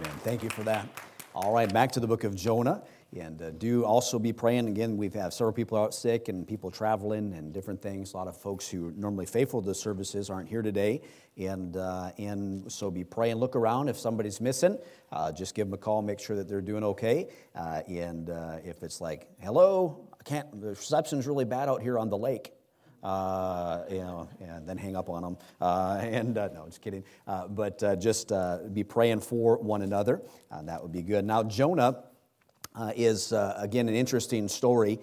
Amen. Thank you for that. All right, back to the book of Jonah. And uh, do also be praying. Again, we've had several people out sick and people traveling and different things. A lot of folks who normally faithful to the services aren't here today. And, uh, and so be praying. Look around. If somebody's missing, uh, just give them a call, make sure that they're doing okay. Uh, and uh, if it's like, hello, I can't, the reception's really bad out here on the lake. Uh, you know, and then hang up on them. Uh, and uh, no, just kidding. Uh, but uh, just uh, be praying for one another. that would be good. Now, Jonah is again an interesting story,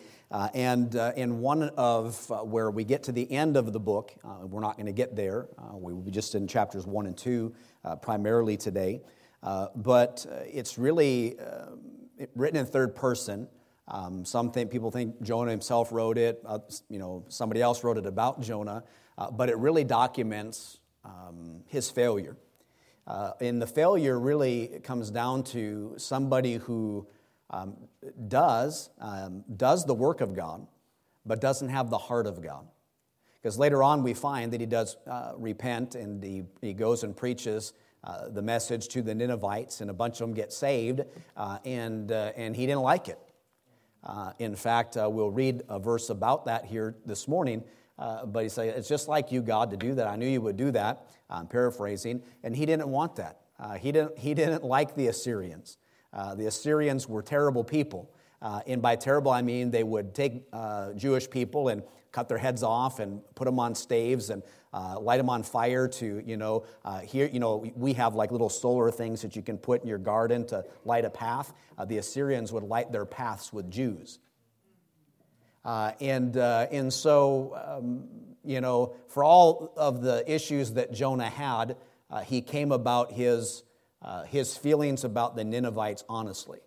and in one of where we get to the end of the book, we're not going to get there. we will be just in chapters one and two primarily today. but it's really written in third person. Um, some think, people think Jonah himself wrote it. Uh, you know, somebody else wrote it about Jonah, uh, but it really documents um, his failure. Uh, and the failure really comes down to somebody who um, does um, does the work of God, but doesn't have the heart of God. Because later on we find that he does uh, repent and he, he goes and preaches uh, the message to the Ninevites, and a bunch of them get saved, uh, and, and he didn't like it. Uh, in fact, uh, we'll read a verse about that here this morning. Uh, but he said, It's just like you, God, to do that. I knew you would do that. I'm paraphrasing. And he didn't want that. Uh, he, didn't, he didn't like the Assyrians. Uh, the Assyrians were terrible people. Uh, and by terrible, I mean they would take Jewish people and cut their heads off and put them on staves and uh, light them on fire to, you know, uh, here, you know, we have like little solar things that you can put in your garden to light a path. Uh, the Assyrians would light their paths with Jews. Uh, and, uh, and so, um, you know, for all of the issues that Jonah had, uh, he came about his, his feelings about the Ninevites honestly.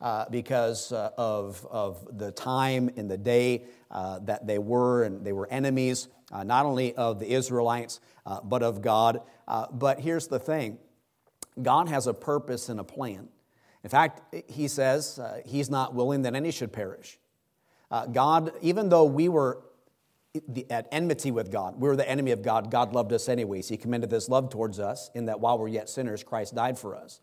Uh, because uh, of, of the time and the day uh, that they were, and they were enemies uh, not only of the Israelites, uh, but of God. But here's the thing God has a purpose and a plan. In fact, he says he's not willing that any should perish. God, even though we were at enmity with God, we were the enemy of God, God loved us anyways. He commended this love towards us in that while we're yet sinners, Christ died for us.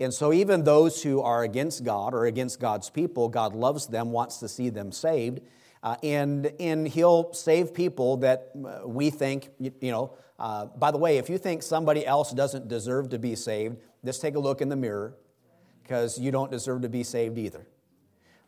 And so, even those who are against God or against God's people, God loves them, wants to see them saved. Uh, and, and he'll save people that uh, we think, you, you know, uh, by the way, if you think somebody else doesn't deserve to be saved, just take a look in the mirror because you don't deserve to be saved either.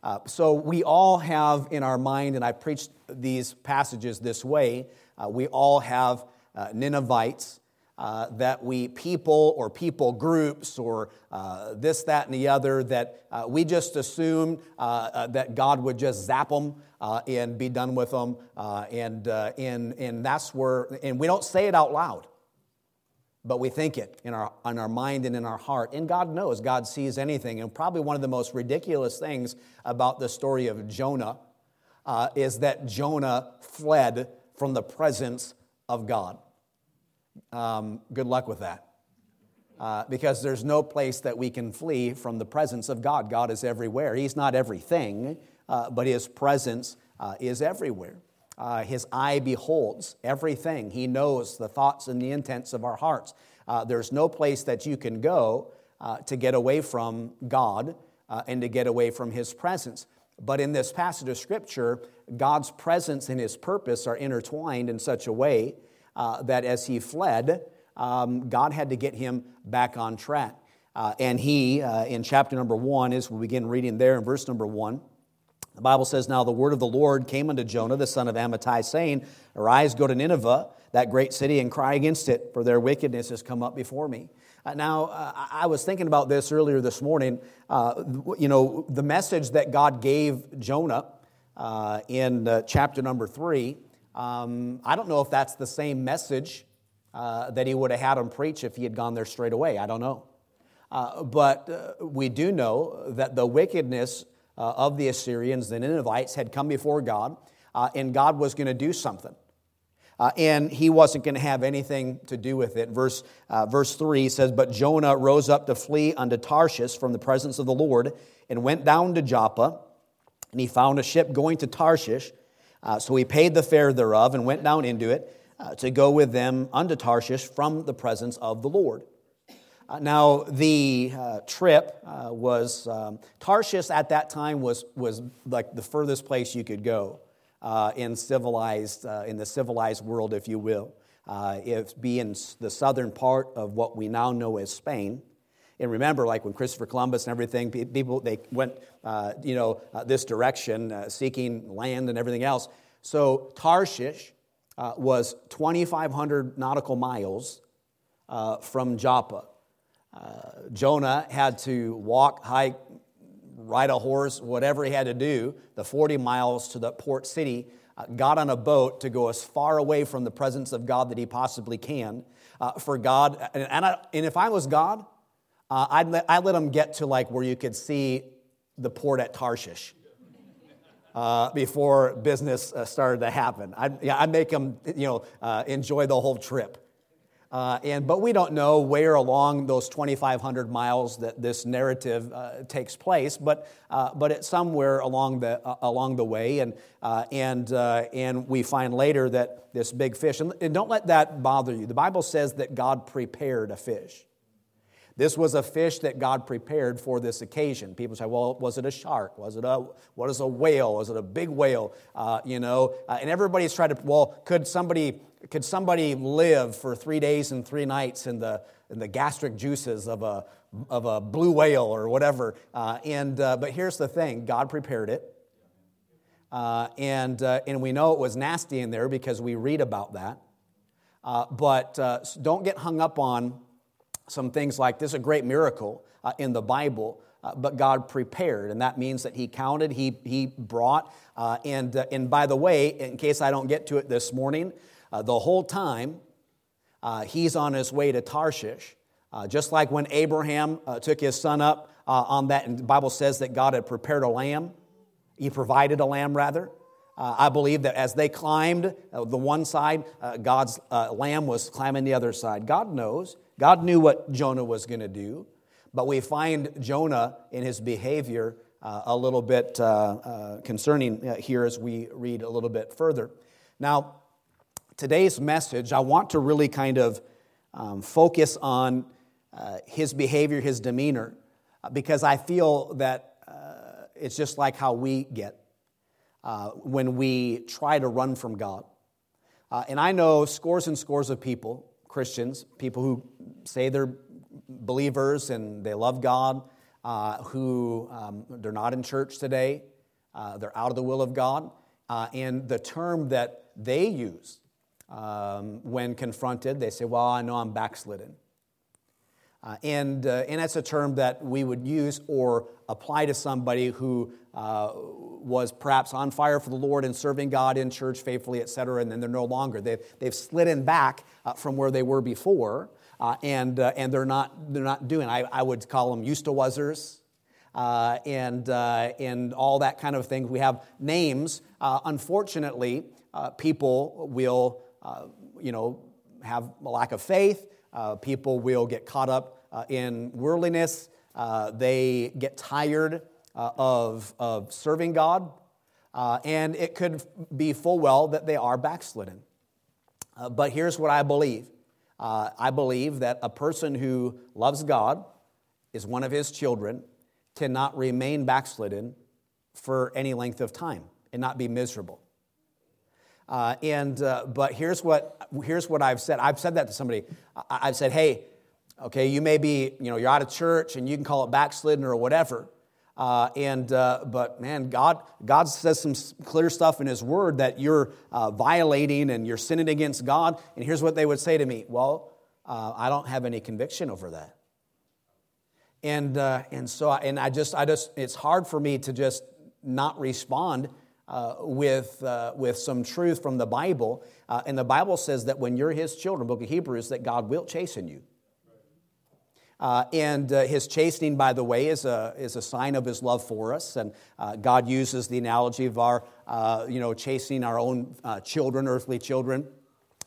Uh, so we all have in our mind, and I preached these passages this way, uh, we all have uh, Ninevites uh, that we people or people groups or uh, this, that, and the other, that uh, we just assume uh, uh, that God would just zap them and be done with them. and, and, and that's where, and we don't say it out loud, but we think it in our, in our mind and in our heart. And God knows, God sees anything. And probably one of the most ridiculous things about the story of Jonah is that Jonah fled from the presence of God um, good luck with that. Uh, because there's no place that we can flee from the presence of God. God is everywhere. He's not everything, uh, but His presence uh, is everywhere. Uh, his eye beholds everything. He knows the thoughts and the intents of our hearts. Uh, there's no place that you can go uh, to get away from God and to get away from His presence. But in this passage of Scripture, God's presence and His purpose are intertwined in such a way uh, that as he fled, um, God had to get him back on track. Uh, and he, uh, in chapter number one, as we begin reading there in verse number one, the Bible says, Now the word of the Lord came unto Jonah, the son of Amittai, saying, Arise, go to Nineveh, that great city, and cry against it, for their wickedness has come up before me. Uh, now, uh, I was thinking about this earlier this morning. Uh, you know, the message that God gave Jonah in chapter number three um, I don't know if that's the same message uh, that he would have had him preach if he had gone there straight away. I don't know. Uh, but uh, we do know that the wickedness uh, of the Assyrians, the Ninevites, had come before God, uh, and God was going to do something. Uh, and he wasn't going to have anything to do with it. Verse, verse 3 says, But Jonah rose up to flee unto Tarshish from the presence of the Lord, and went down to Joppa, and he found a ship going to Tarshish uh, so he paid the fare thereof and went down into it uh, to go with them unto Tarshish from the presence of the Lord. Uh, now, the uh, trip uh, was, um, Tarshish at that time was, was like the furthest place you could go uh, in civilized, in the civilized world, if you will. It being the southern part of what we now know as Spain. And remember, like when Christopher Columbus and everything, people, they went, you know, this direction, seeking land and everything else. So Tarshish was 2,500 nautical miles from Joppa. Uh, Jonah had to walk, hike, ride a horse, whatever he had to do, the 40 miles to the port city, uh, got on a boat to go as far away from the presence of God that he possibly can. Uh, for God, and, and, I, and, if I was God, uh, I'd, let, I'd let him get to like where you could see the port at Tarshish. Uh, before business uh, started to happen. I'd, yeah, I'd make them, you know, uh, enjoy the whole trip. Uh, and, but we don't know where along those 2,500 miles that this narrative uh, takes place, but, uh, but it's somewhere along the, along the way. And, and, and we find later that this big fish, and, and don't let that bother you. The Bible says that God prepared a fish. This was a fish that God prepared for this occasion. People say, well, was it a shark? Was it a, what is a whale? Was it a big whale? Uh, you know, uh, and everybody's tried to, well, could somebody, could somebody live for three days and three nights in the, in the gastric juices of a, of a blue whale or whatever? Uh, and, uh, but here's the thing God prepared it. Uh, and, uh, and we know it was nasty in there because we read about that. but don't get hung up on some things like this is a great miracle uh, in the Bible, uh, but God prepared, and that means that He counted, He, he brought. Uh, and, uh, and by the way, in case I don't get to it this morning, uh, the whole time uh, He's on His way to Tarshish. just like when Abraham took his son up on that, and the Bible says that God had prepared a lamb, He provided a lamb rather. Uh, I believe that as they climbed uh, the one side, uh, God's lamb was climbing the other side. God knows. God knew what Jonah was going to do, but we find Jonah in his behavior uh, a little bit uh, uh, concerning uh, here as we read a little bit further. Now, today's message, I want to really kind of um, focus on uh, his behavior, his demeanor, uh, because I feel that it's just like how we get when we try to run from God. and I know scores and scores of people Christians, people who say they're believers and they love God, uh, who um, they're not in church today, uh, they're out of the will of God. Uh, and the term that they use um, when confronted, they say, Well, I know I'm backslidden. Uh, and, uh, and that's a term that we would use or apply to somebody who uh, was perhaps on fire for the Lord and serving God in church faithfully, et cetera, and then they're no longer. They've, they've slid back uh, from where they were before, uh, and, uh, and they're, not, they're not doing, I, I would call them used to wasers. And, and all that kind of thing. We have names. unfortunately, people will, you know, have a lack of faith. People will get caught up in worldliness. they get tired uh, of, of serving God, uh, and it could be full well that they are backslidden. Uh, but here's what I believe uh, I believe that a person who loves God, is one of his children, cannot remain backslidden for any length of time and not be miserable. Uh, and uh, but here's what here's what I've said. I've said that to somebody. I, have said, hey, okay, you may be you know you're out of church and you can call it backslidden or whatever. Uh, and uh, but man, God God says some clear stuff in His Word that you're uh, violating and you're sinning against God. And here's what they would say to me: Well, uh, I don't have any conviction over that. And and so I, and I just I just it's hard for me to just not respond uh, with with some truth from the Bible. and the Bible says that when you're His children, Book of Hebrews, that God will chasten you. Uh, and uh, his chastening, by the way, is a, is a sign of his love for us. And uh, God uses the analogy of our, uh, you know, chastening our own uh, children, earthly children,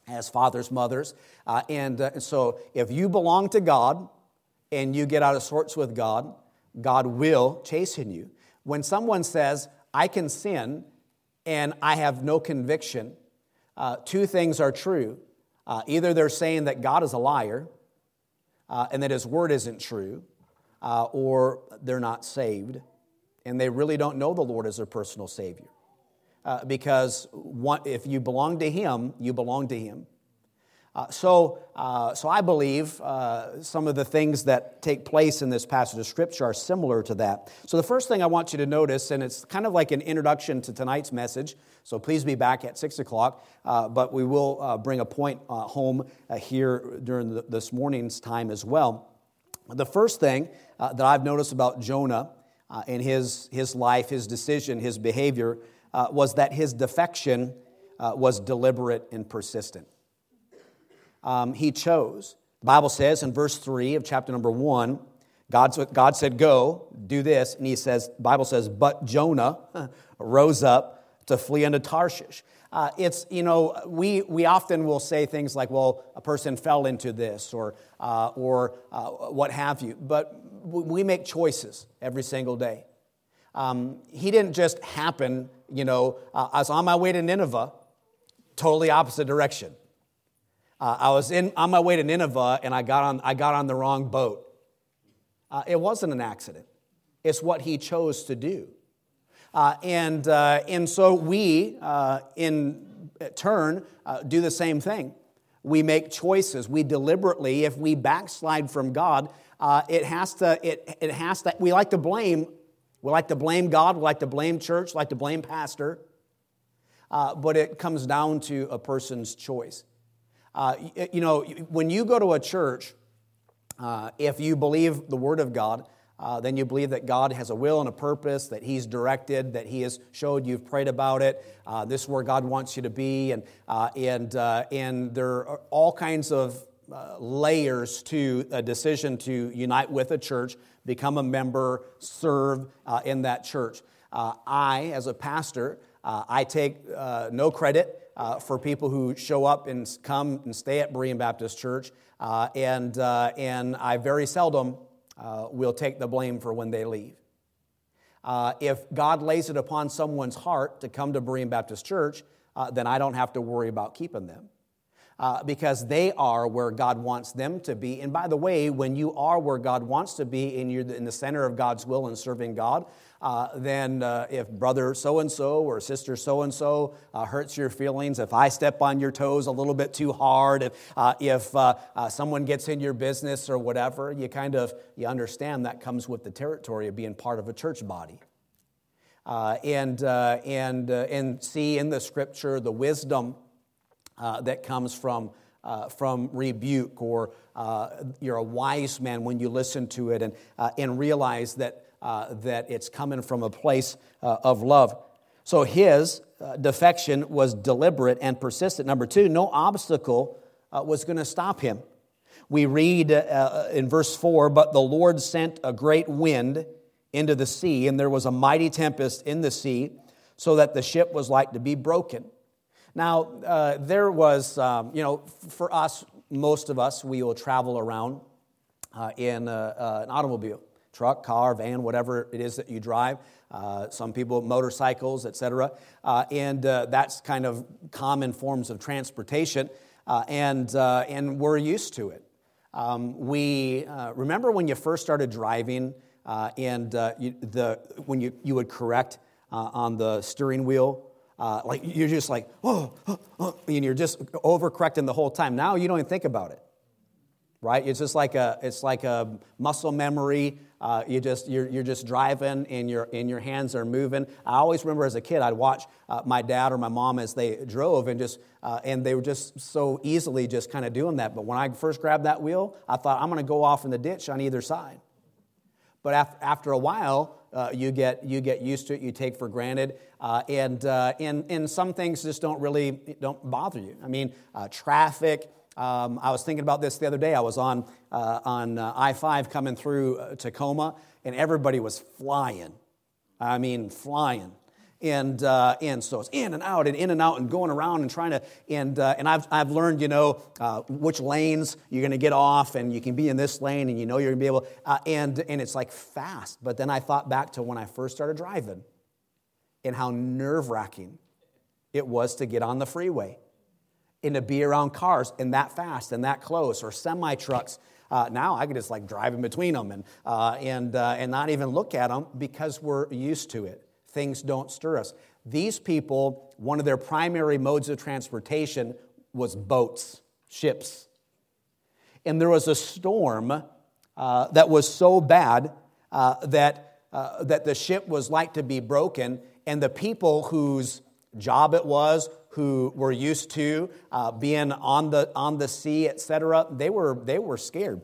as fathers, mothers. Uh, and, and so if you belong to God and you get out of sorts with God, God will chasten you. When someone says, I can sin and I have no conviction, two things are true. either they're saying that God is a liar, uh, and that his word isn't true, uh, or they're not saved, and they really don't know the Lord as their personal Savior. Uh, because one, if you belong to him, you belong to him. Uh, so, uh, so I believe uh, some of the things that take place in this passage of Scripture are similar to that. So, the first thing I want you to notice, and it's kind of like an introduction to tonight's message, so please be back at 6 o'clock, uh, but we will uh, bring a point home here during the, this morning's time as well. The first thing that I've noticed about Jonah in his, his life, his decision, his behavior, was that his defection was deliberate and persistent um, he chose. The Bible says in verse 3 of chapter number 1, God, God said, Go, do this. And he says, the Bible says, But Jonah rose up to flee unto Tarshish. Uh, it's, you know, we, we often will say things like, well, a person fell into this or, uh, or uh, what have you. But we make choices every single day. Um, he didn't just happen, you know, uh, I was on my way to Nineveh, totally opposite direction. Uh, I was in, on my way to Nineveh and I got on, I got on the wrong boat. Uh, it wasn't an accident, it's what he chose to do. Uh, and, uh, and so we, uh, in turn, uh, do the same thing. We make choices. We deliberately, if we backslide from God, it has to, it, it has to, we like to blame, we like to blame God, we like to blame church, like to blame pastor, but it comes down to a person's choice. Uh, you know, when you go to a church, uh, if you believe the Word of God, uh, then you believe that God has a will and a purpose, that He's directed, that He has showed you've prayed about it. Uh, this is where God wants you to be, and uh, and uh, and there are all kinds of layers to a decision to unite with a church, become a member, serve in that church. I, as a pastor, I take no credit uh, for people who show up and come and stay at Berean Baptist Church. Uh, and, uh, and I very seldom uh, will take the blame for when they leave. Uh, if God lays it upon someone's heart to come to Berean Baptist Church, uh, then I don't have to worry about keeping them. Uh, because they are where God wants them to be. And by the way, when you are where God wants to be and you're in the center of God's will and serving God, uh, then uh, if brother so and so or sister so and so hurts your feelings, if I step on your toes a little bit too hard, if, uh, if uh, uh, someone gets in your business or whatever, you kind of you understand that comes with the territory of being part of a church body. and, and, and see in the scripture the wisdom that comes from uh, from rebuke, or uh, you're a wise man when you listen to it and, uh, and realize that uh, that it's coming from a place uh, of love. So his uh, defection was deliberate and persistent. Number two, no obstacle uh, was going to stop him. We read uh, in verse 4 But the Lord sent a great wind into the sea, and there was a mighty tempest in the sea, so that the ship was like to be broken. Now, uh, there was, um, you know, for us, most of us, we will travel around in an automobile truck, car, van, whatever it is that you drive. Uh, some people, motorcycles, etc. Uh, and uh, that's kind of common forms of transportation, uh, and, uh, and we're used to it. Um, we uh, remember when you first started driving, and you, the, when you, you would correct on the steering wheel. Like you're just like, oh, oh, oh, and you're just overcorrecting the whole time. Now you don't even think about it right? It's just like a, it's like a muscle memory. Uh, you just, you're, you're just driving and your, and your hands are moving. I always remember as a kid, I'd watch uh, my dad or my mom as they drove and just, uh, and they were just so easily just kind of doing that. But when I first grabbed that wheel, I thought, I'm going to go off in the ditch on either side. But after a while, uh, you, get, you get used to it, you take for granted, uh, and, uh, and, and some things just don't really don't bother you. I mean, uh, traffic, um, I was thinking about this the other day. I was on, uh, on I 5 coming through Tacoma, and everybody was flying. I mean, flying. And, uh, and so it's in and out and in and out and going around and trying to, and, uh, and I've, I've learned, you know, uh, which lanes you're going to get off and you can be in this lane and you know you're going to be able, and, and it's like fast. But then I thought back to when I first started driving and how nerve wracking it was to get on the freeway and to be around cars and that fast and that close, or semi trucks Uh, now I can just like drive in between them and, uh, and, uh, and not even look at them because we're used to it. Things don't stir us. These people, one of their primary modes of transportation was boats, ships. And there was a storm uh, that was so bad uh, that, uh, that the ship was like to be broken, and the people whose job it was, who were used to uh, being on the, on the sea, etc., they were, they were scared.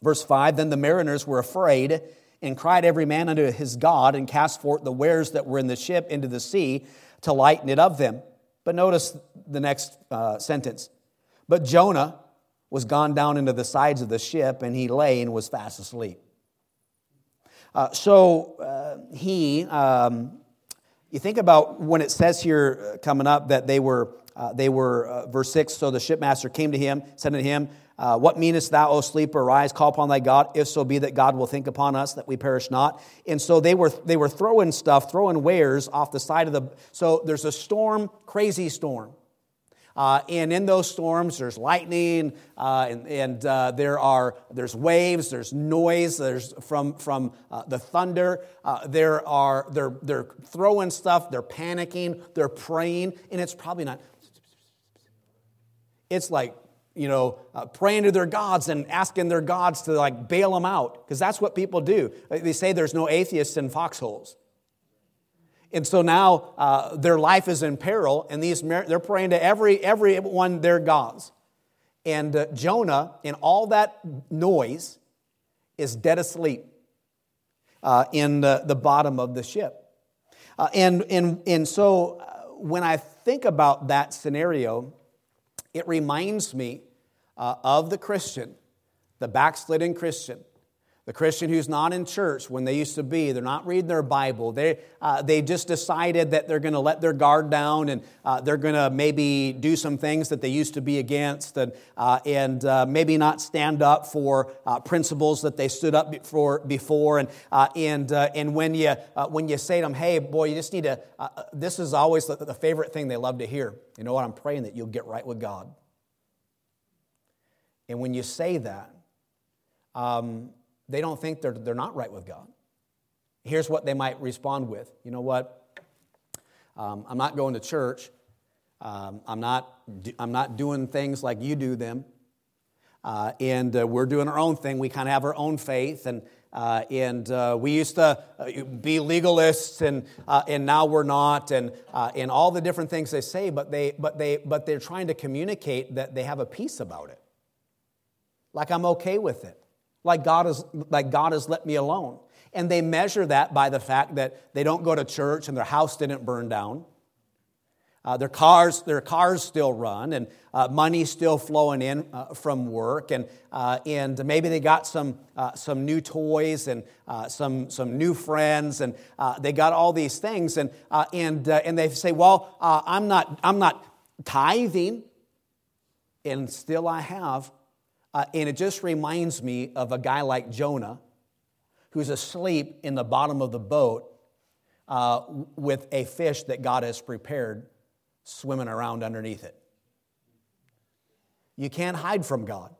Verse 5 Then the mariners were afraid and cried every man unto his God and cast forth the wares that were in the ship into the sea to lighten it of them. But notice the next uh, sentence. But Jonah was gone down into the sides of the ship, and he lay and was fast asleep. Uh, so uh, he, um, you think about when it says here uh, coming up that they were, uh, they were uh, verse 6 so the shipmaster came to him, said to him, uh, What meanest thou, O sleeper? Arise, call upon thy God, if so be that God will think upon us, that we perish not. And so they were, they were throwing stuff, throwing wares off the side of the. So there's a storm, crazy storm. Uh, and in those storms, there's lightning, uh, and, and uh, there are there's waves, there's noise, there's from from uh, the thunder. Uh, there are they're they're throwing stuff, they're panicking, they're praying, and it's probably not. It's like you know, uh, praying to their gods and asking their gods to like bail them out, because that's what people do. They say there's no atheists in foxholes. And so now uh, their life is in peril, and these they're praying to every everyone their gods. And uh, Jonah, in all that noise, is dead asleep uh, in the, the bottom of the ship. Uh, and, and, and so uh, when I think about that scenario, it reminds me uh, of the Christian, the backslidden Christian, the Christian who's not in church when they used to be, they're not reading their Bible. They, uh, they just decided that they're going to let their guard down and uh, they're going to maybe do some things that they used to be against and, uh, and uh, maybe not stand up for uh, principles that they stood up for before. And, uh, and, and when, you, when you say to them, hey, boy, you just need to, this is always the, the favorite thing they love to hear. You know what? I'm praying that you'll get right with God. And when you say that, um, they don't think they're, they're not right with God. Here's what they might respond with You know what? Um, I'm not going to church. Um, I'm, not, I'm not doing things like you do them. Uh, and uh, we're doing our own thing. We kind of have our own faith. And, uh, and uh, we used to uh, be legalists, and, uh, and now we're not, and, and all the different things they say, but, they, but, they, but they're trying to communicate that they have a peace about it. Like I'm okay with it like God, has, like God has let me alone. And they measure that by the fact that they don't go to church and their house didn't burn down. Uh, their cars, their cars still run, and uh, money's still flowing in uh, from work, and uh, and maybe they got some uh, some new toys and uh, some some new friends, and they got all these things, and and and they say, well, I'm not I'm not tithing, and still I have uh, and it just reminds me of a guy like Jonah who's asleep in the bottom of the boat uh, with a fish that God has prepared swimming around underneath it. You can't hide from God.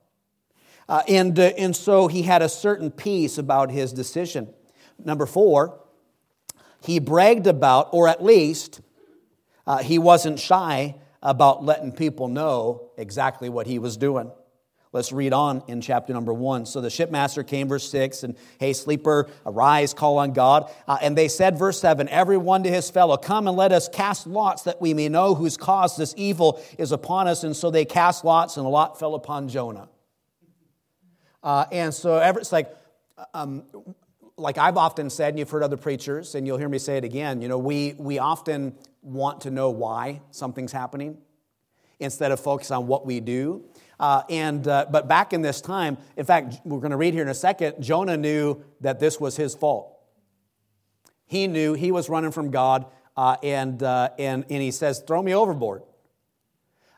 Uh, and, uh, and so he had a certain peace about his decision. Number four, he bragged about, or at least uh, he wasn't shy about letting people know exactly what he was doing. Let's read on in chapter number one. So the shipmaster came, verse six, and hey, sleeper, arise, call on God. Uh, and they said, verse seven, every one to his fellow, come and let us cast lots that we may know whose cause this evil is upon us. And so they cast lots, and a lot fell upon Jonah. Uh, and so it's like, um, like I've often said, and you've heard other preachers, and you'll hear me say it again, you know, we, we often want to know why something's happening instead of focus on what we do. Uh, and, uh, but back in this time, in fact, we're going to read here in a second, Jonah knew that this was his fault. He knew he was running from God, uh, and, uh, and, and he says, Throw me overboard.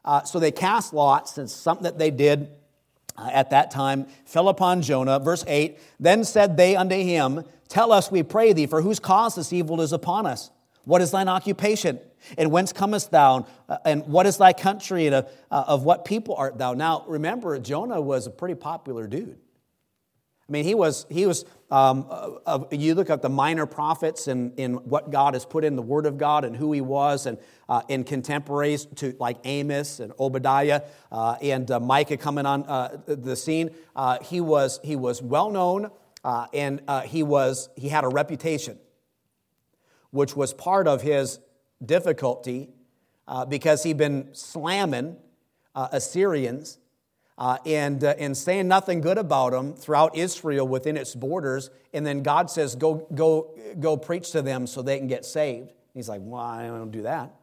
Uh, so they cast lots, and something that they did uh, at that time fell upon Jonah. Verse 8 Then said they unto him, Tell us, we pray thee, for whose cause this evil is upon us? What is thine occupation? And whence comest thou? Uh, and what is thy country? And uh, uh, of what people art thou? Now, remember, Jonah was a pretty popular dude. I mean, he was, he was um, uh, you look at the minor prophets and in what God has put in the Word of God and who he was, and uh, in contemporaries to like Amos and Obadiah uh, and Micah coming on the scene, he, was, he was well known and he, was, he had a reputation, which was part of his difficulty because he'd been slamming Assyrians uh, and, uh, and saying nothing good about them throughout Israel within its borders. And then God says, go, go, go preach to them so they can get saved. He's like, well, I don't do that.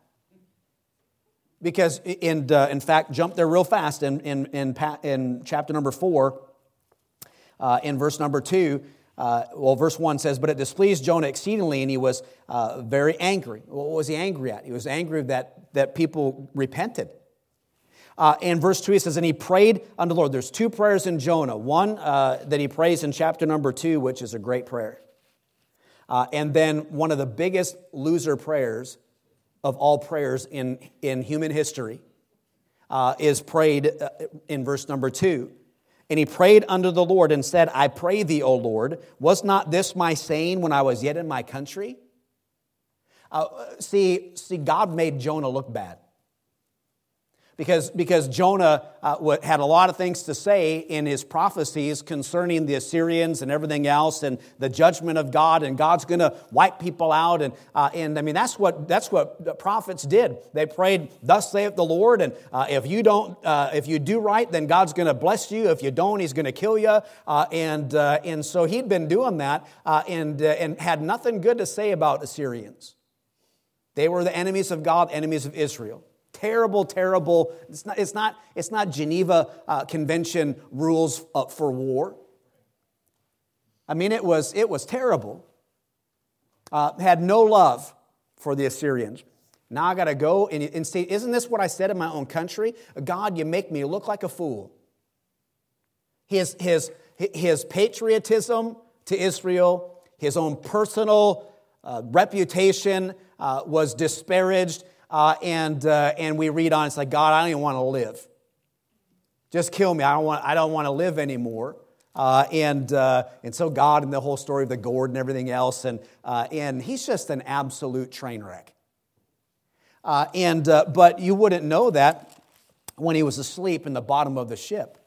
Because, in, uh, in fact, jump there real fast in, in, in, in chapter number four, uh, in verse number two. Uh, well, verse 1 says, But it displeased Jonah exceedingly, and he was uh, very angry. What was he angry at? He was angry that, that people repented. Uh, in verse 2, he says, And he prayed unto the Lord. There's two prayers in Jonah. One uh, that he prays in chapter number 2, which is a great prayer. Uh, and then one of the biggest loser prayers of all prayers in, in human history uh, is prayed in verse number 2. And he prayed unto the Lord and said, I pray thee, O Lord, was not this my saying when I was yet in my country? Uh, see, see, God made Jonah look bad because, because Jonah uh, had a lot of things to say in his prophecies concerning the Assyrians and everything else and the judgment of God, and God's going to wipe people out. And, uh, and I mean, that's what, that's what the prophets did. They prayed, Thus saith the Lord, and uh, if, you don't, uh, if you do right, then God's going to bless you. If you don't, He's going to kill you. Uh, and, uh, and so he'd been doing that and, and had nothing good to say about Assyrians. They were the enemies of God, enemies of Israel terrible, terrible. It's not, it's not, it's not Geneva uh, Convention rules uh, for war. I mean, it was, it was terrible. Uh, had no love for the Assyrians. Now I got to go and, and isn't this what I said in my own country? God, you make me look like a fool. His, his, his patriotism to Israel, his own personal uh, reputation uh, was disparaged uh, and, uh, and we read on, it's like, God, I don't even want to live. Just kill me. I don't want, I don't want to live anymore. Uh, and, uh, and so God and the whole story of the gourd and everything else, and, uh, and he's just an absolute train wreck. Uh, and, but you wouldn't know that when he was asleep in the bottom of the ship.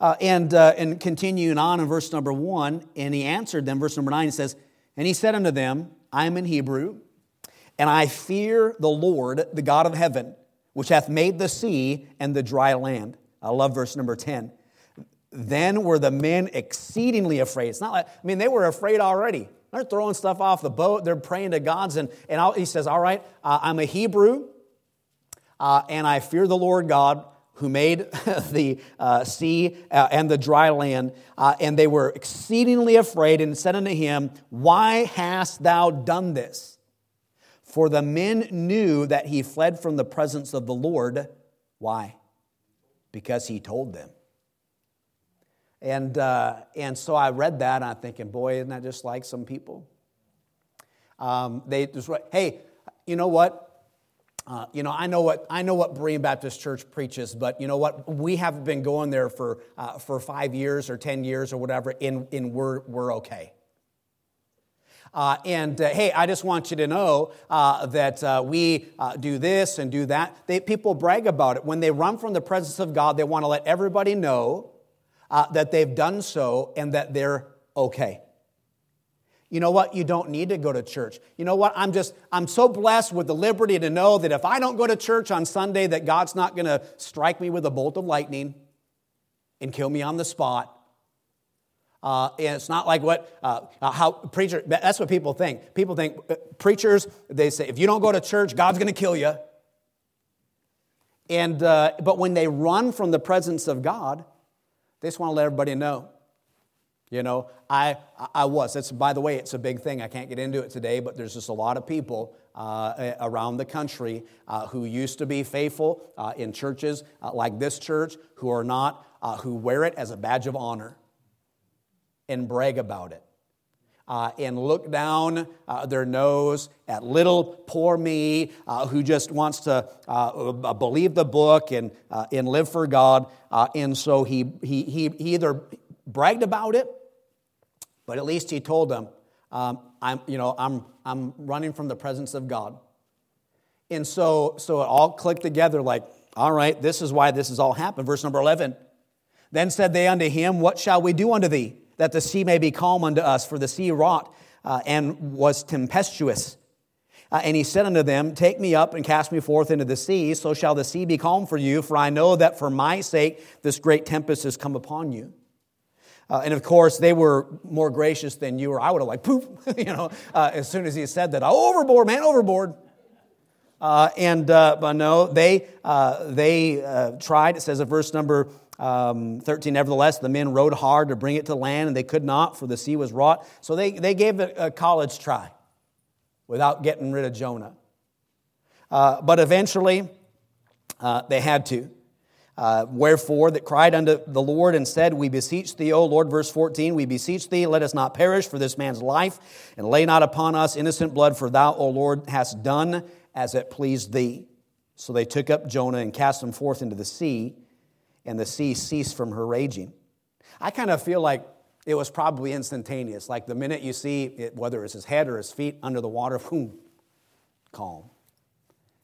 and, and continuing on in verse number one, and he answered them, verse number nine, it says, And he said unto them, I am in Hebrew, and I fear the Lord, the God of heaven, which hath made the sea and the dry land. I love verse number 10. Then were the men exceedingly afraid. It's not like, I mean, they were afraid already. They're throwing stuff off the boat. They're praying to gods. And, and he says, All right, uh, I'm a Hebrew, uh, and I fear the Lord God who made the uh, sea uh, and the dry land. Uh, and they were exceedingly afraid and said unto him, Why hast thou done this? For the men knew that he fled from the presence of the Lord. Why? Because he told them. And, uh, and so I read that and I'm thinking, boy, isn't that just like some people? Um, they just, write, hey, you know what? Uh, you know, I know what I know what Berean Baptist Church preaches, but you know what? We haven't been going there for uh, for five years or ten years or whatever, and, and we're we're okay. Uh, and uh, hey, I just want you to know uh, that uh, we uh, do this and do that. They, people brag about it. When they run from the presence of God, they want to let everybody know uh, that they've done so and that they're okay. You know what? You don't need to go to church. You know what? I'm just, I'm so blessed with the liberty to know that if I don't go to church on Sunday, that God's not going to strike me with a bolt of lightning and kill me on the spot. Uh, and it's not like what uh, uh how preacher. That's what people think. People think uh, preachers. They say if you don't go to church, God's going to kill you. And uh, but when they run from the presence of God, they just want to let everybody know. You know, I I was. It's by the way, it's a big thing. I can't get into it today, but there's just a lot of people uh, around the country uh, who used to be faithful uh, in churches like this church, who are not, who wear it as a badge of honor and brag about it. uh, and look down uh, their nose at little poor me uh, who just wants to uh, believe the book and, uh, and live for God. Uh, and so he, he, he either bragged about it, but at least he told them, um, I'm, you know, I'm, I'm running from the presence of God. And so, so it all clicked together like, all right, this is why this has all happened. Verse number 11. Then said they unto him, What shall we do unto thee? That the sea may be calm unto us, for the sea wrought uh, and was tempestuous. Uh, and he said unto them, Take me up and cast me forth into the sea, so shall the sea be calm for you, for I know that for my sake this great tempest has come upon you. Uh, and of course, they were more gracious than you or I would have, like, poof, you know, uh, as soon as he said that, overboard, man, overboard. Uh, and, uh, no, they, they tried, it says in verse number um, 13, nevertheless, the men rowed hard to bring it to land, and they could not, for the sea was wrought. So they, they gave it a college try without getting rid of Jonah. Uh, but eventually, uh, they had to. Uh, wherefore, that cried unto the Lord and said, We beseech thee, O Lord, verse 14, we beseech thee, let us not perish for this man's life, and lay not upon us innocent blood, for thou, O Lord, hast done as it pleased thee. So they took up Jonah and cast him forth into the sea and the sea ceased from her raging. I kind of feel like it was probably instantaneous. Like the minute you see it, whether it's his head or his feet under the water, boom, calm.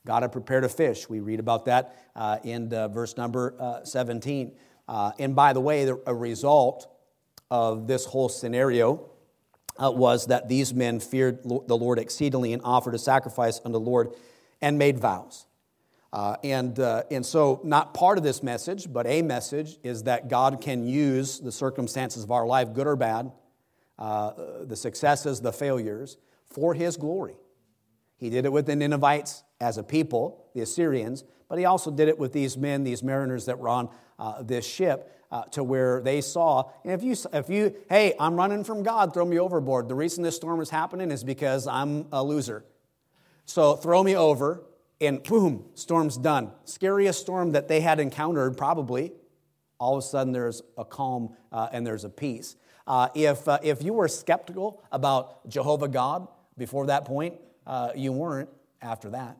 God had prepared a fish. We read about that uh, in uh, verse number uh, 17. Uh, and by the way, the, a result of this whole scenario uh, was that these men feared the Lord exceedingly and offered a sacrifice unto the Lord and made vows. Uh, and, uh, and so, not part of this message, but a message is that God can use the circumstances of our life, good or bad, uh, the successes, the failures, for His glory. He did it with the Ninevites as a people, the Assyrians, but He also did it with these men, these mariners that were on uh, this ship. Uh, to where they saw, and if you, if you, hey, I'm running from God, throw me overboard. The reason this storm is happening is because I'm a loser. So throw me over, and boom, storm's done. Scariest storm that they had encountered, probably. All of a sudden, there's a calm uh, and there's a peace. Uh, if, uh, if you were skeptical about Jehovah God before that point, uh, you weren't after that.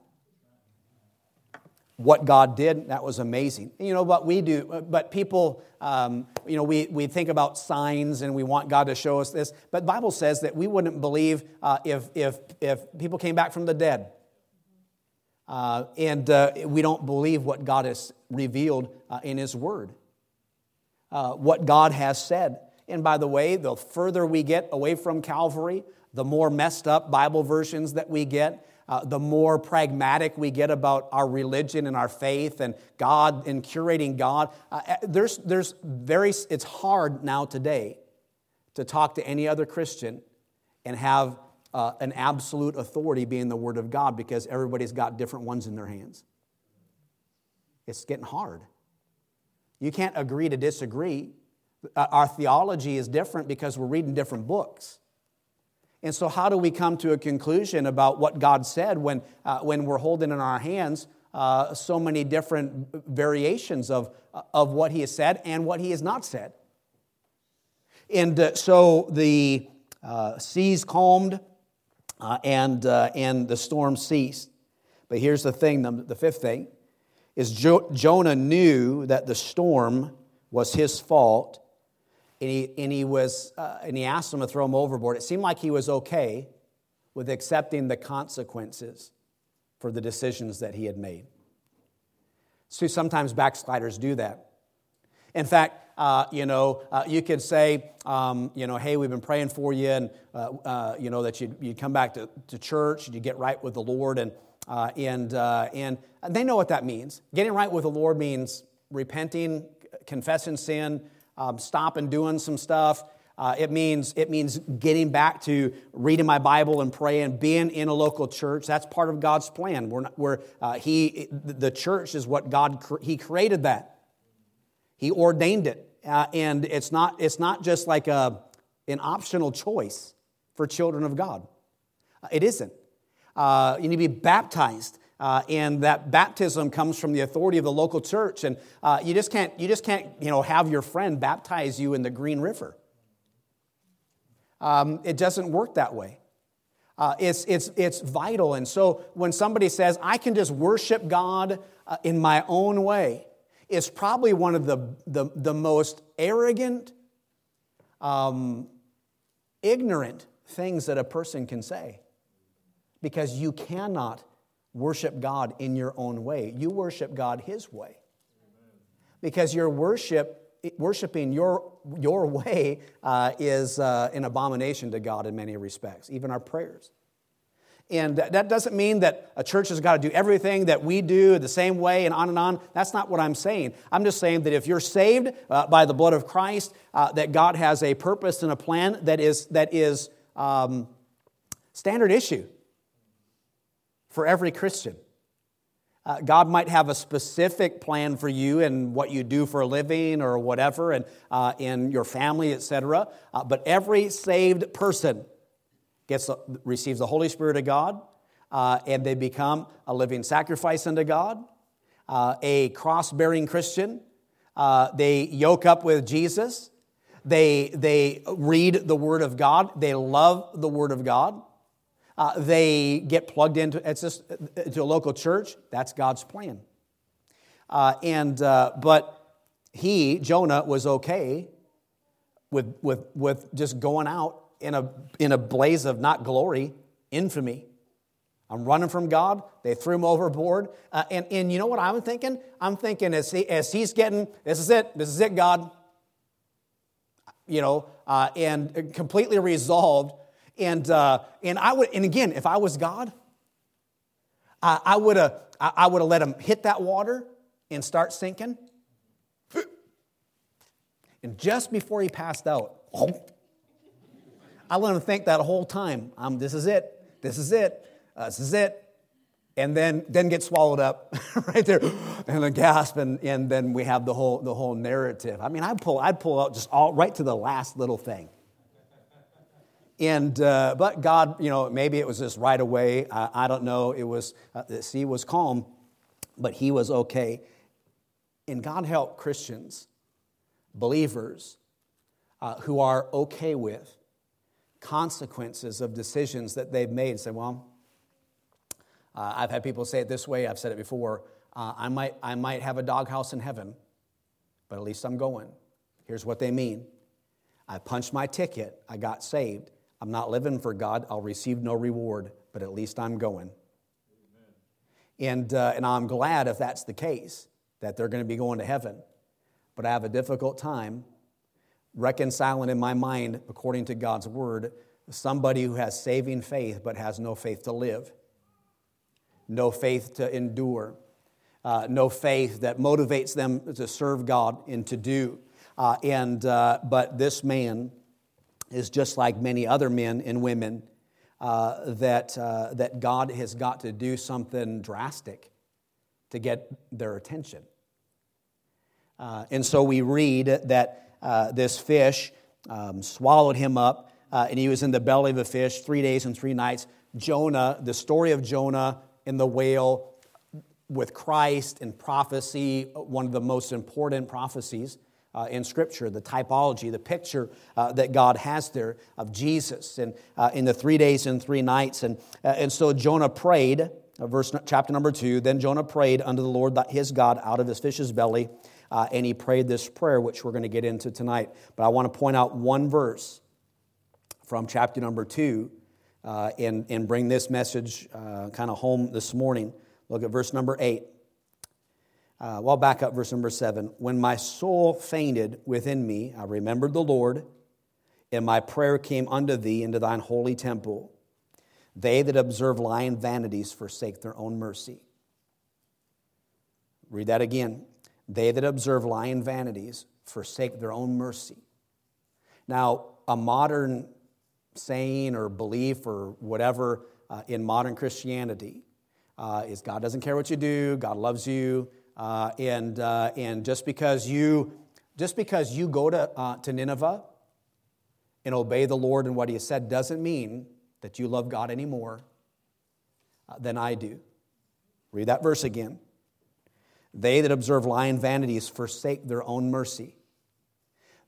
What God did, that was amazing. You know, what we do, but people, um, you know, we, we think about signs and we want God to show us this, but Bible says that we wouldn't believe uh, if, if, if people came back from the dead uh, and uh, we don't believe what God has revealed uh, in His Word, uh, what God has said. And by the way, the further we get away from Calvary, the more messed up Bible versions that we get, uh, the more pragmatic we get about our religion and our faith and God and curating God. Uh, there's, there's very, it's hard now today to talk to any other Christian and have uh, an absolute authority being the Word of God because everybody's got different ones in their hands. It's getting hard. You can't agree to disagree. Uh, our theology is different because we're reading different books. And so, how do we come to a conclusion about what God said when, uh, when we're holding in our hands uh, so many different variations of, of what He has said and what He has not said? And uh, so the uh, seas calmed, uh, and, uh, and the storm ceased. But here's the thing the, the fifth thing is jo- Jonah knew that the storm was his fault, and he, and, he was, uh, and he asked him to throw him overboard. It seemed like he was okay with accepting the consequences for the decisions that he had made. So sometimes backsliders do that. In fact, uh, you know, uh, you could say, um, you know, hey, we've been praying for you, and, uh, uh you know, that you'd, you'd, come back to, to church, you get right with the Lord, and, uh, and, uh, and they know what that means. Getting right with the Lord means repenting, confessing sin, um, stopping doing some stuff. it, means, it means getting back to reading my Bible and praying, being in a local church. That's part of God's plan. We're, not, we're, he, the church is what God, He created that. He ordained it. Uh, and it's not, it's not just like a, an optional choice for children of God. Uh, it isn't. Uh, you need to be baptized. Uh, and that baptism comes from the authority of the local church. And uh, you just can't, you just can't you know, have your friend baptize you in the Green River. Um, it doesn't work that way. Uh, it's, it's, it's vital. And so when somebody says, I can just worship God uh, in my own way, it's probably one of the, the, the most arrogant, um, ignorant things that a person can say. Because you cannot worship God in your own way. You worship God His way. Because your worship worshiping your, your way uh, is uh, an abomination to God in many respects, even our prayers. And that doesn't mean that a church has got to do everything that we do the same way and on and on. That's not what I'm saying. I'm just saying that if you're saved uh, by the blood of Christ, uh, that God has a purpose and a plan that is, that is um, standard issue for every Christian. Uh, God might have a specific plan for you and what you do for a living or whatever, and uh, in your family, etc. Uh, but every saved person gets receives the Holy Spirit of God, uh, and they become a living sacrifice unto God, uh, a cross-bearing Christian. Uh, they yoke up with Jesus. They they read the Word of God. They love the Word of God. Uh, they get plugged into, just, into a local church. That's God's plan. Uh, and, uh, but he, Jonah, was okay with, with, with just going out in a, in a blaze of not glory, infamy. I'm running from God. They threw him overboard. Uh, and, and you know what I'm thinking? I'm thinking as, he, as he's getting, this is it, this is it, God. You know, uh, and completely resolved and, uh, and I would, and again, if I was God, I, would have I would have let him hit that water and start sinking. And just before he passed out, I let him think that whole time, um, this is it, this is it, uh, this is it. And then, then get swallowed up right there and a gasp, and, and then we have the whole, the whole narrative. I mean, I'd pull, I'd pull out just all right to the last little thing. And, uh, but God, you know, maybe it was just right away. I, I don't know. It was, uh, the sea was calm, but he was okay. And God help Christians, believers, uh, who are okay with consequences of decisions that they've made. Say, well, uh, I've had people say it this way. I've said it before. Uh, I, might, I might have a doghouse in heaven, but at least I'm going. Here's what they mean I punched my ticket, I got saved. I'm not living for God. I'll receive no reward, but at least I'm going. And, uh, and I'm glad if that's the case, that they're going to be going to heaven. But I have a difficult time reconciling in my mind, according to God's word, somebody who has saving faith but has no faith to live, no faith to endure, uh, no faith that motivates them to serve God and to do. Uh, and, uh, but this man is just like many other men and women uh, that, uh, that God has got to do something drastic to get their attention. Uh, and so we read that uh, this fish um, swallowed him up, uh, and he was in the belly of a fish three days and three nights. Jonah, the story of Jonah and the whale with Christ and prophecy, one of the most important prophecies uh, in Scripture, the typology, the picture uh, that God has there of Jesus and uh, in the three days and three nights. And, uh, and so Jonah prayed, uh, verse chapter number two. Then Jonah prayed unto the Lord his God out of his fish's belly, uh, and he prayed this prayer, which we're going to get into tonight. But I want to point out one verse from chapter number two and, and bring this message kind of home this morning. Look at verse number eight. Uh, well, back up verse number seven. When my soul fainted within me, I remembered the Lord, and my prayer came unto thee into thine holy temple. They that observe lying vanities forsake their own mercy. Read that again. They that observe lying vanities forsake their own mercy. Now, a modern saying or belief or whatever uh, in modern Christianity uh, is God doesn't care what you do, God loves you, uh, and, uh, and just because you just because you go to, uh, to Nineveh and obey the Lord and what he has said doesn't mean that you love God any more uh, than I do. Read that verse again. They that observe lying vanities forsake their own mercy.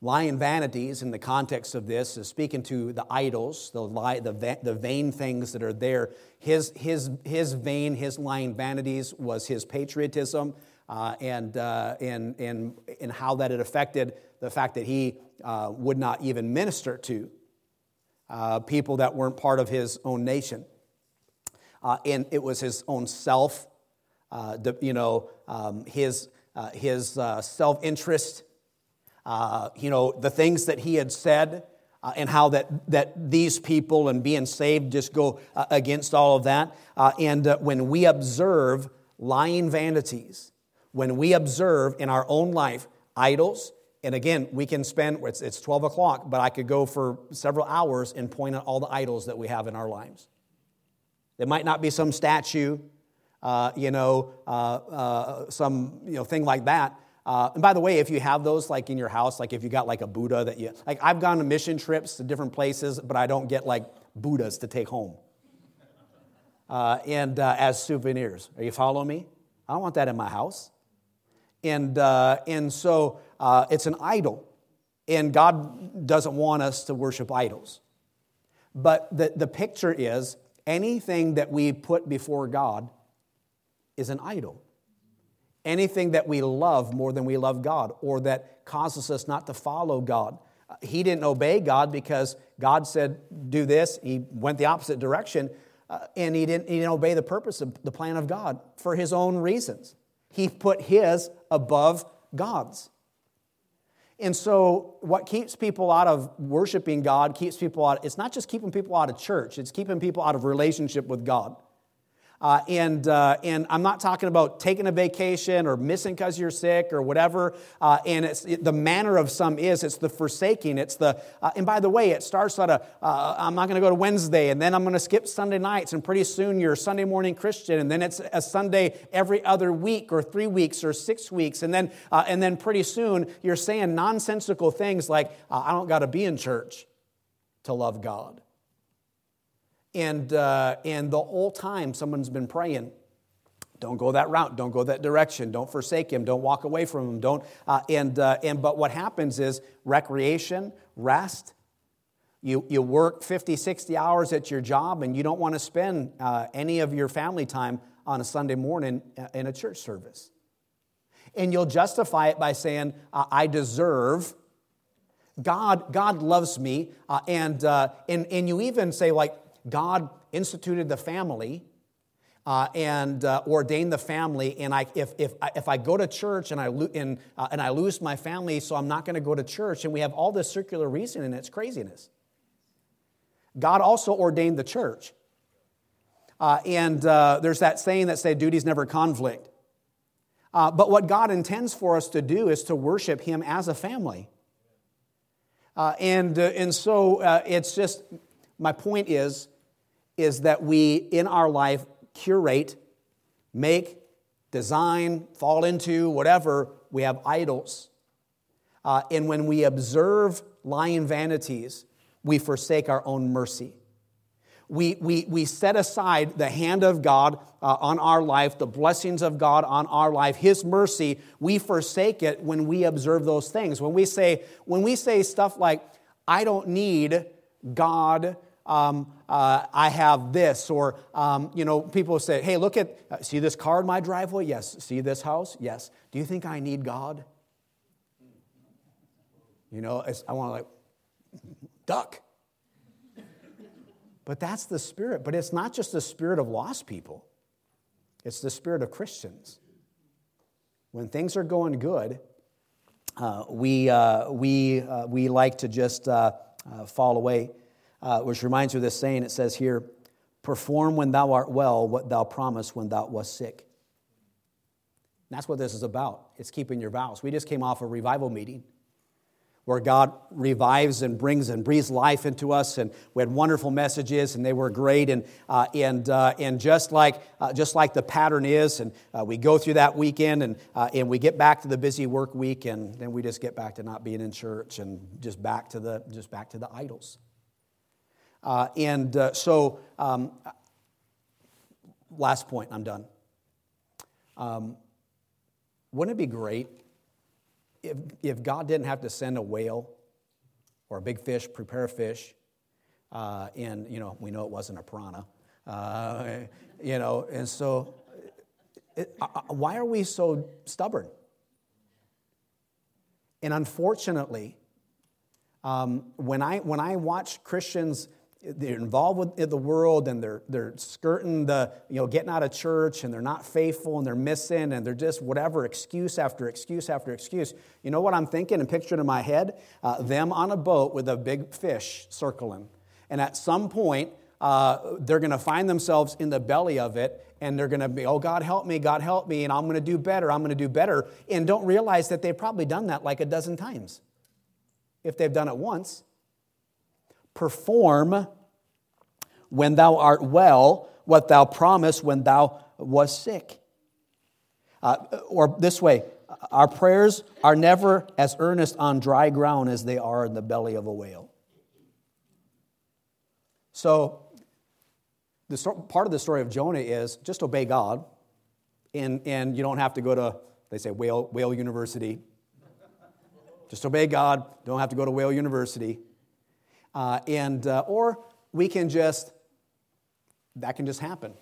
lying vanities in the context of this is speaking to the idols, the, lie, the, the vain things that are there. His, his, his vain, his lying vanities was his patriotism uh, and, uh, and, and, and how that had affected the fact that he uh, would not even minister to uh, people that weren't part of his own nation. Uh, and it was his own self, uh, you know, um, his, his self interest you know, the things that he had said uh, and how that, that these people and being saved just go uh, against all of that. Uh, and when we observe lying vanities, when we observe in our own life idols, and again, we can spend, it's, it's 12 o'clock, but I could go for several hours and point out all the idols that we have in our lives. It might not be some statue, uh, you know, uh, uh, some you know, thing like that, uh, and by the way, if you have those like in your house, like if you got like a Buddha that you like, I've gone on mission trips to different places, but I don't get like Buddhas to take home uh, and uh, as souvenirs. Are you following me? I don't want that in my house. And uh, and so uh, it's an idol, and God doesn't want us to worship idols. But the, the picture is anything that we put before God is an idol anything that we love more than we love God or that causes us not to follow God. He didn't obey God because God said, do this. He went the opposite direction uh, and he didn't, he didn't obey the purpose of the plan of God for his own reasons. He put his above God's. And so, what keeps people out of worshiping God, keeps people out, it's not just keeping people out of church, it's keeping people out of relationship with God. Uh, and, uh, and I'm not talking about taking a vacation or missing because you're sick or whatever. Uh, and it's, it, the manner of some is it's the forsaking. It's the, uh, and by the way, it starts out a, uh, I'm not going to go to Wednesday and then I'm going to skip Sunday nights. And pretty soon you're a Sunday morning Christian. And then it's a Sunday every other week or three weeks or six weeks. And then, uh, and then pretty soon you're saying nonsensical things like, I don't got to be in church to love God. And, uh, and the whole time someone's been praying, don't go that route. Don't go that direction. Don't forsake him. Don't walk away from him. Don't uh, and, uh, and but what happens is recreation rest. You, you work 50 60 hours at your job and you don't want to spend uh, any of your family time on a sunday morning uh, in a church service. And you'll justify it by saying uh, i deserve god god loves me uh, and, and, and you even say like God instituted the family uh, and uh, ordained the family. And I, if, if, if I go to church and I, lo- and, uh, and I lose my family, so I'm not going to go to church, and we have all this circular reasoning, and it's craziness. God also ordained the church. Uh, and uh, there's that saying that say duties never conflict. Uh, but what God intends for us to do is to worship Him as a family. and, and so it's just, my point is, is that we, in our life, curate, make, design, fall into, whatever, we have idols. Uh, and when we observe lying vanities, we forsake our own mercy. We, we, we set aside the hand of God uh, on our life, the blessings of God on our life, His mercy. We forsake it when we observe those things. When we say, when we say stuff like, I don't need God um, uh, I have this. Or, um, you know, people say, hey, look at, uh, see this car in my driveway? Yes. See this house? Yes. Do you think I need God? You know, I want to like, duck. But that's the spirit. But it's not just the spirit of lost people, it's the spirit of Christians. When things are going good, uh, we, uh, we, uh, we like to just fall away uh, which reminds me of this saying it says here, perform when thou art well what thou promised when thou wast sick. And that's what this is about. It's keeping your vows. We just came off a revival meeting where God revives and brings and breathes life into us. And we had wonderful messages, and they were great. And, uh, and, uh, and just, like, uh, just like the pattern is, and uh, we go through that weekend, and, uh, and we get back to the busy work week, and then we just get back to not being in church and just back to the, just back to the idols. Uh, and uh, so, um, last point, I'm done. Um, wouldn't it be great if, if God didn't have to send a whale or a big fish, prepare a fish, uh, and, you know, we know it wasn't a piranha, uh, you know, and so it, uh, uh, why are we so stubborn? And unfortunately, um, when, I, when I watch Christians, they're involved with the world and they're, they're skirting the, you know, getting out of church and they're not faithful and they're missing and they're just whatever, excuse after excuse after excuse. You know what I'm thinking and picturing in my head? Uh, them on a boat with a big fish circling. And at some point, uh, they're going to find themselves in the belly of it and they're going to be, oh, God help me, God help me, and I'm going to do better, I'm going to do better, and don't realize that they've probably done that like a dozen times. If they've done it once, perform when thou art well what thou promised when thou was sick. Uh, or this way, our prayers are never as earnest on dry ground as they are in the belly of a whale. So the part of the story of Jonah is just obey God, and, and you don't have to go to, they say, Whale, Whale University. just obey God, don't have to go to Whale University. Uh, and, uh, or we can just, that can just happen.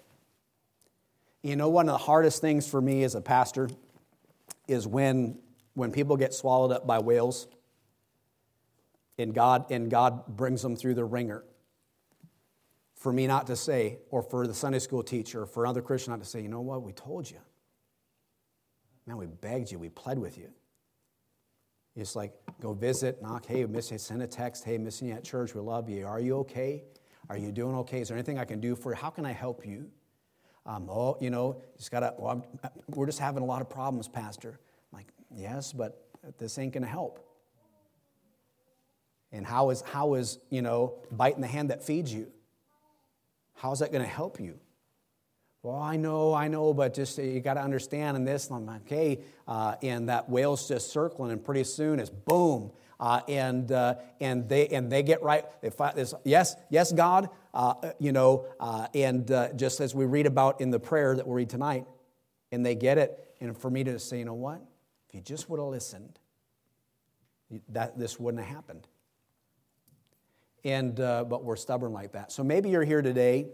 You know, one of the hardest things for me as a pastor is when, when people get swallowed up by whales and God, and God brings them through the wringer for me not to say, or for the Sunday school teacher, or for another Christian not to say, you know what, we told you. Man, we begged you, we pled with you. It's like, go visit, knock, hey, miss you, send a text, hey, missing you at church, we love you. Are you okay? Are you doing okay? Is there anything I can do for you? How can I help you? Um, oh, you know, just gotta, well, we're just having a lot of problems, Pastor. I'm like, yes, but this ain't gonna help. And how is, how is, you know, biting the hand that feeds you? How's that to help you? Well, I know, I know, but just uh, you got to understand in this. I'm like, okay, uh, and that whale's just circling, and pretty soon it's boom, uh, and uh, and they and they get right. They fight this. Yes, yes, God, uh, you know, uh, and just as we read about in the prayer that we read tonight, and they get it. And for me to say, you know what, if you just would have listened, that this wouldn't have happened and uh, but we're stubborn like that. So maybe you're here today,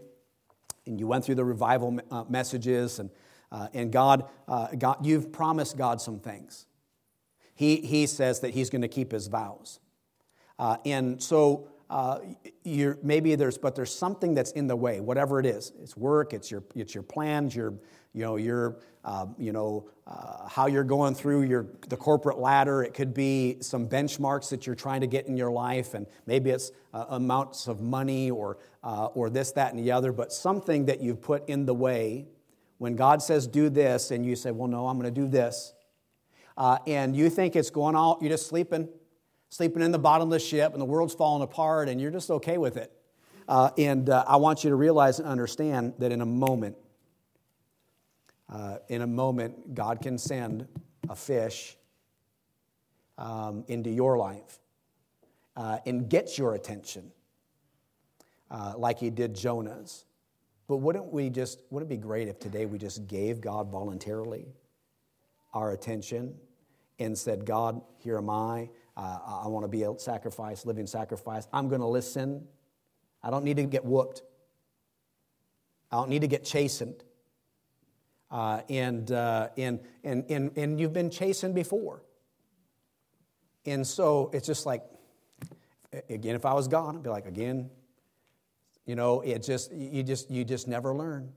and you went through the revival uh, messages, and uh, and God, uh, God, you've promised God some things. He he says that He's going to keep His vows, uh, and so. Uh, maybe there's, but there's something that's in the way, whatever it is. It's work, it's your, it's your plans, your, you know, your, uh, you know, uh, how you're going through your, the corporate ladder. It could be some benchmarks that you're trying to get in your life, and maybe it's uh, amounts of money or, uh, or this, that, and the other, but something that you've put in the way. When God says do this, and you say, well, no, I'm going to do this, uh, and you think it's going out, you're just sleeping, sleeping in the bottom of the ship, and the world's falling apart, and you're just okay with it. Uh, and I want you to realize and understand that in a moment, uh, in a moment, God can send a fish um, into your life uh, and get your attention uh, like he did Jonah's. But wouldn't we just, wouldn't it be great if today we just gave God voluntarily our attention and said, God, here am I. Uh, I want to be a sacrifice, living sacrifice. I'm going to listen. I don't need to get whooped. I don't need to get chastened. Uh, and, uh, and, and, and, and you've been chastened before. And so it's just like, again, if I was God, I'd be like, again, you know, it just, you just, you just never learn.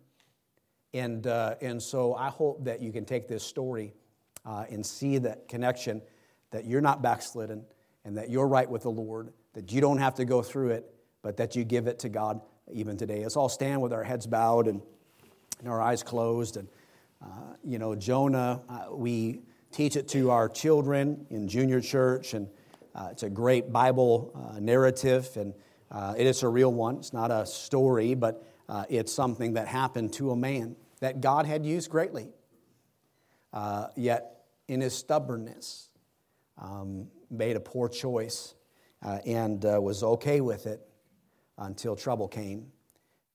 And, uh, and so I hope that you can take this story uh, and see that connection, that you're not backslidden and that you're right with the Lord, that you don't have to go through it, but that you give it to God even today. Let's all stand with our heads bowed and, and our eyes closed. And you know, Jonah, uh, we teach it to our children in junior church, and uh, it's a great Bible uh, narrative, and uh, it is a real one. It's not a story, but uh, it's something that happened to a man that God had used greatly. yet, in his stubbornness, um, made a poor choice and was okay with it until trouble came.